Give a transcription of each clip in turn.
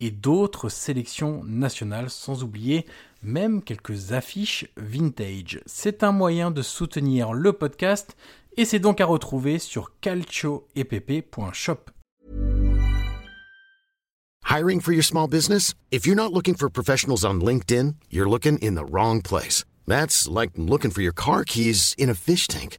et d'autres sélections nationales, sans oublier même quelques affiches vintage. C'est un moyen de soutenir le podcast et c'est donc à retrouver sur calcioepp.shop. Hiring for your small business? If you're not looking for professionals on LinkedIn, you're looking in the wrong place. That's like looking for your car keys in a fish tank.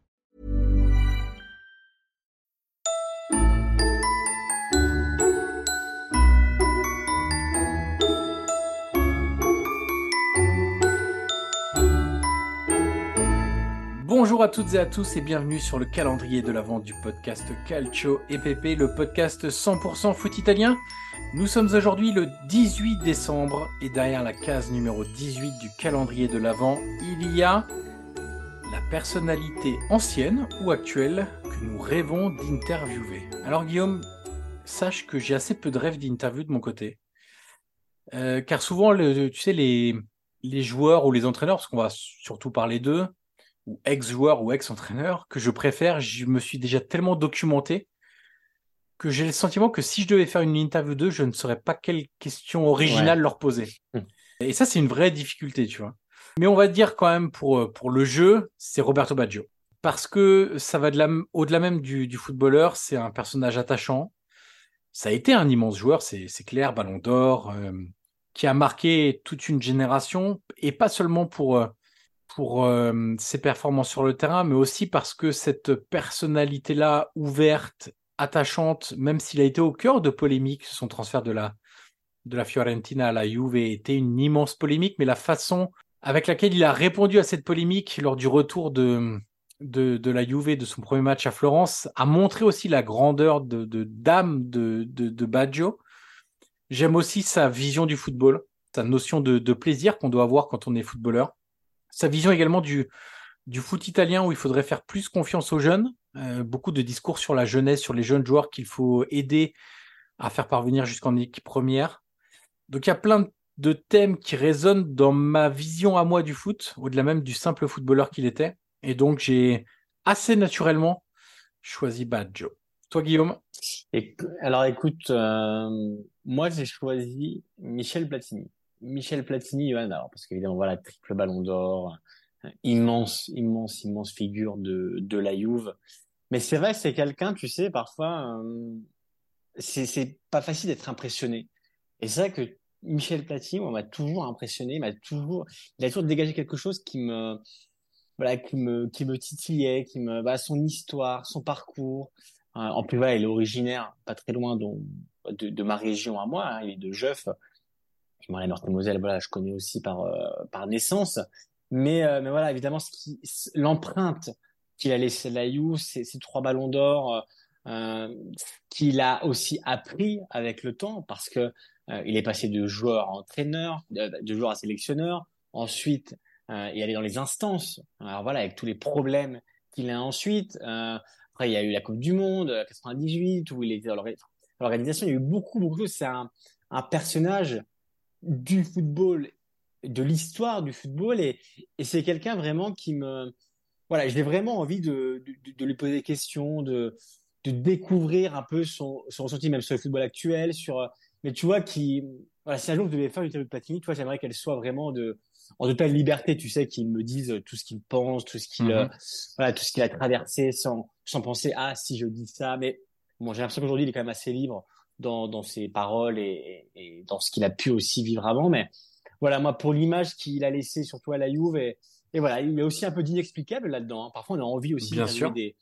Bonjour à toutes et à tous et bienvenue sur le calendrier de l'avant du podcast Calcio EPP, le podcast 100% foot italien. Nous sommes aujourd'hui le 18 décembre et derrière la case numéro 18 du calendrier de l'avant, il y a la personnalité ancienne ou actuelle que nous rêvons d'interviewer. Alors Guillaume, sache que j'ai assez peu de rêves d'interview de mon côté. Euh, car souvent, tu sais, les joueurs ou les entraîneurs, parce qu'on va surtout parler d'eux, ou ex-joueur ou ex-entraîneur que je préfère, je me suis déjà tellement documenté que j'ai le sentiment que si je devais faire une interview d'eux, je ne saurais pas quelle question originale leur poser. Hmm. Et ça, c'est une vraie difficulté, tu vois. Mais on va dire quand même pour, euh, pour le jeu, c'est Roberto Baggio. Parce que ça va de au-delà même du, du footballeur, c'est un personnage attachant. Ça a été un immense joueur, c'est clair, Ballon d'Or, euh, qui a marqué toute une génération, et pas seulement pour, euh, pour euh, ses performances sur le terrain, mais aussi parce que cette personnalité-là, ouverte, attachante, même s'il a été au cœur de polémiques, son transfert de la, de la Fiorentina à la Juve était une immense polémique, mais la façon avec laquelle il a répondu à cette polémique lors du retour de, de, la Juve de son premier match à Florence a montré aussi la grandeur de, de d'âme de, de, Baggio. J'aime aussi sa vision du football, sa notion de plaisir qu'on doit avoir quand on est footballeur sa vision également du, foot italien où il faudrait faire plus confiance aux jeunes. Euh, beaucoup de discours sur la jeunesse, sur les jeunes joueurs qu'il faut aider à faire parvenir jusqu'en équipe première. Donc il y a plein de thèmes qui résonnent dans ma vision à moi du foot, au-delà même du simple footballeur qu'il était. Et donc j'ai assez naturellement choisi Baggio. Toi Guillaume? Alors écoute, euh, moi j'ai choisi Michel Platini. Michel Platini, alors, parce qu'évidemment, voilà, triple ballon d'or, immense, immense, immense figure de, de la Juve. Mais c'est vrai, c'est quelqu'un, tu sais, parfois, euh, c'est pas facile d'être impressionné. Et c'est vrai que Michel Platini, m'a toujours impressionné, m'a toujours, il a toujours dégagé quelque chose qui me, voilà, qui me, qui me titillait, qui me, bah, son histoire, son parcours. Euh, en plus, voilà, il est originaire, pas très loin de, de, de ma région à moi, hein, il est de Jeuf Meurthe-et-Moselle, voilà, je connais aussi par euh, par naissance. Mais euh, mais voilà, évidemment, ce qui l'empreinte qu'il a laissé la You, ces, ces trois ballons d'or, euh, qu'il a aussi appris avec le temps, parce que euh, il est passé de joueur à entraîneur, de, joueur à sélectionneur. Ensuite, il est allé dans les instances. Alors voilà, avec tous les problèmes qu'il a ensuite. après, il y a eu la Coupe du Monde 98 où il était dans l'organisation. Il y a eu beaucoup beaucoup. C'est un, un personnage du football, de l'histoire du football. Et, et c'est quelqu'un vraiment qui me. Voilà, j'ai vraiment envie de, de, de, lui poser des questions, de, de découvrir un peu son, son ressenti, même sur le football actuel. Sur, mais tu vois, qui. Voilà, si un jour je devais faire une interview de Platini, tu vois, j'aimerais qu'elle soit vraiment de, en totale liberté, tu sais, qu'il me dise tout ce qu'il pense, tout ce qu'il, mhm. voilà, tout ce qu'il a traversé sans, sans penser, ah, si je dis ça. Mais bon, j'ai l'impression qu'aujourd'hui, il est quand même assez libre dans, dans ses paroles et, et dans ce qu'il a pu aussi vivre avant. Mais voilà, moi, pour l'image qu'il a laissée, surtout à la Juve, et, et voilà, il y a aussi un peu d'inexplicable là-dedans. Hein. Parfois, on a envie aussi de des,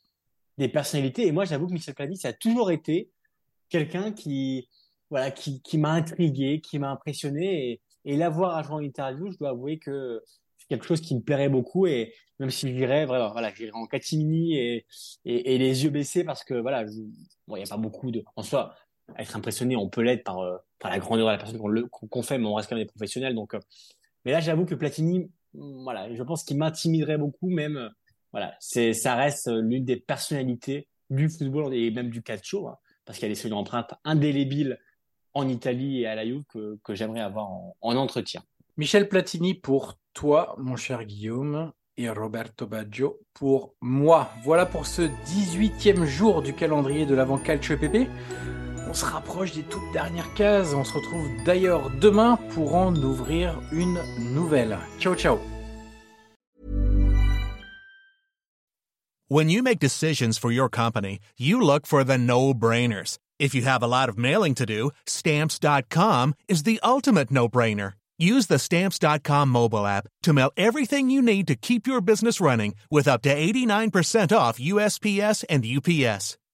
des personnalités. Et moi, j'avoue que Michel Platini, ça a toujours été quelqu'un qui, voilà, qui, qui m'a intrigué, qui m'a impressionné. Et, et l'avoir à jouer en interview, je dois avouer que c'est quelque chose qui me plairait beaucoup. Et même si j'irais, voilà, voilà, j'irais en catimini et, et, et, les yeux baissés parce que voilà, il n'y a pas beaucoup de, en soi, être impressionné, on peut l'être par, euh, la grandeur de la personne qu'on fait, mais on reste quand même des professionnels. Donc, euh, mais là, j'avoue que Platini, mm, voilà, je pense qu'il m'intimiderait beaucoup, même, euh, voilà, ça reste l'une des personnalités du football et même du calcio, hein, parce a des une empreinte indélébile en Italie et à la Juve que, j'aimerais avoir en, en, entretien. Michel Platini pour toi, mon cher Guillaume, et Roberto Baggio pour moi. Voilà pour ce 18e jour du calendrier de l'avant Calcio PP. On se rapproche des toutes dernières cases. On se retrouve d'ailleurs demain pour en ouvrir une nouvelle. Ciao, ciao. When you make decisions for your company, you look for the no-brainers. If you have a lot of mailing to do, stamps.com is the ultimate no-brainer. Use the stamps.com mobile app to mail everything you need to keep your business running with up to 89% off USPS and UPS.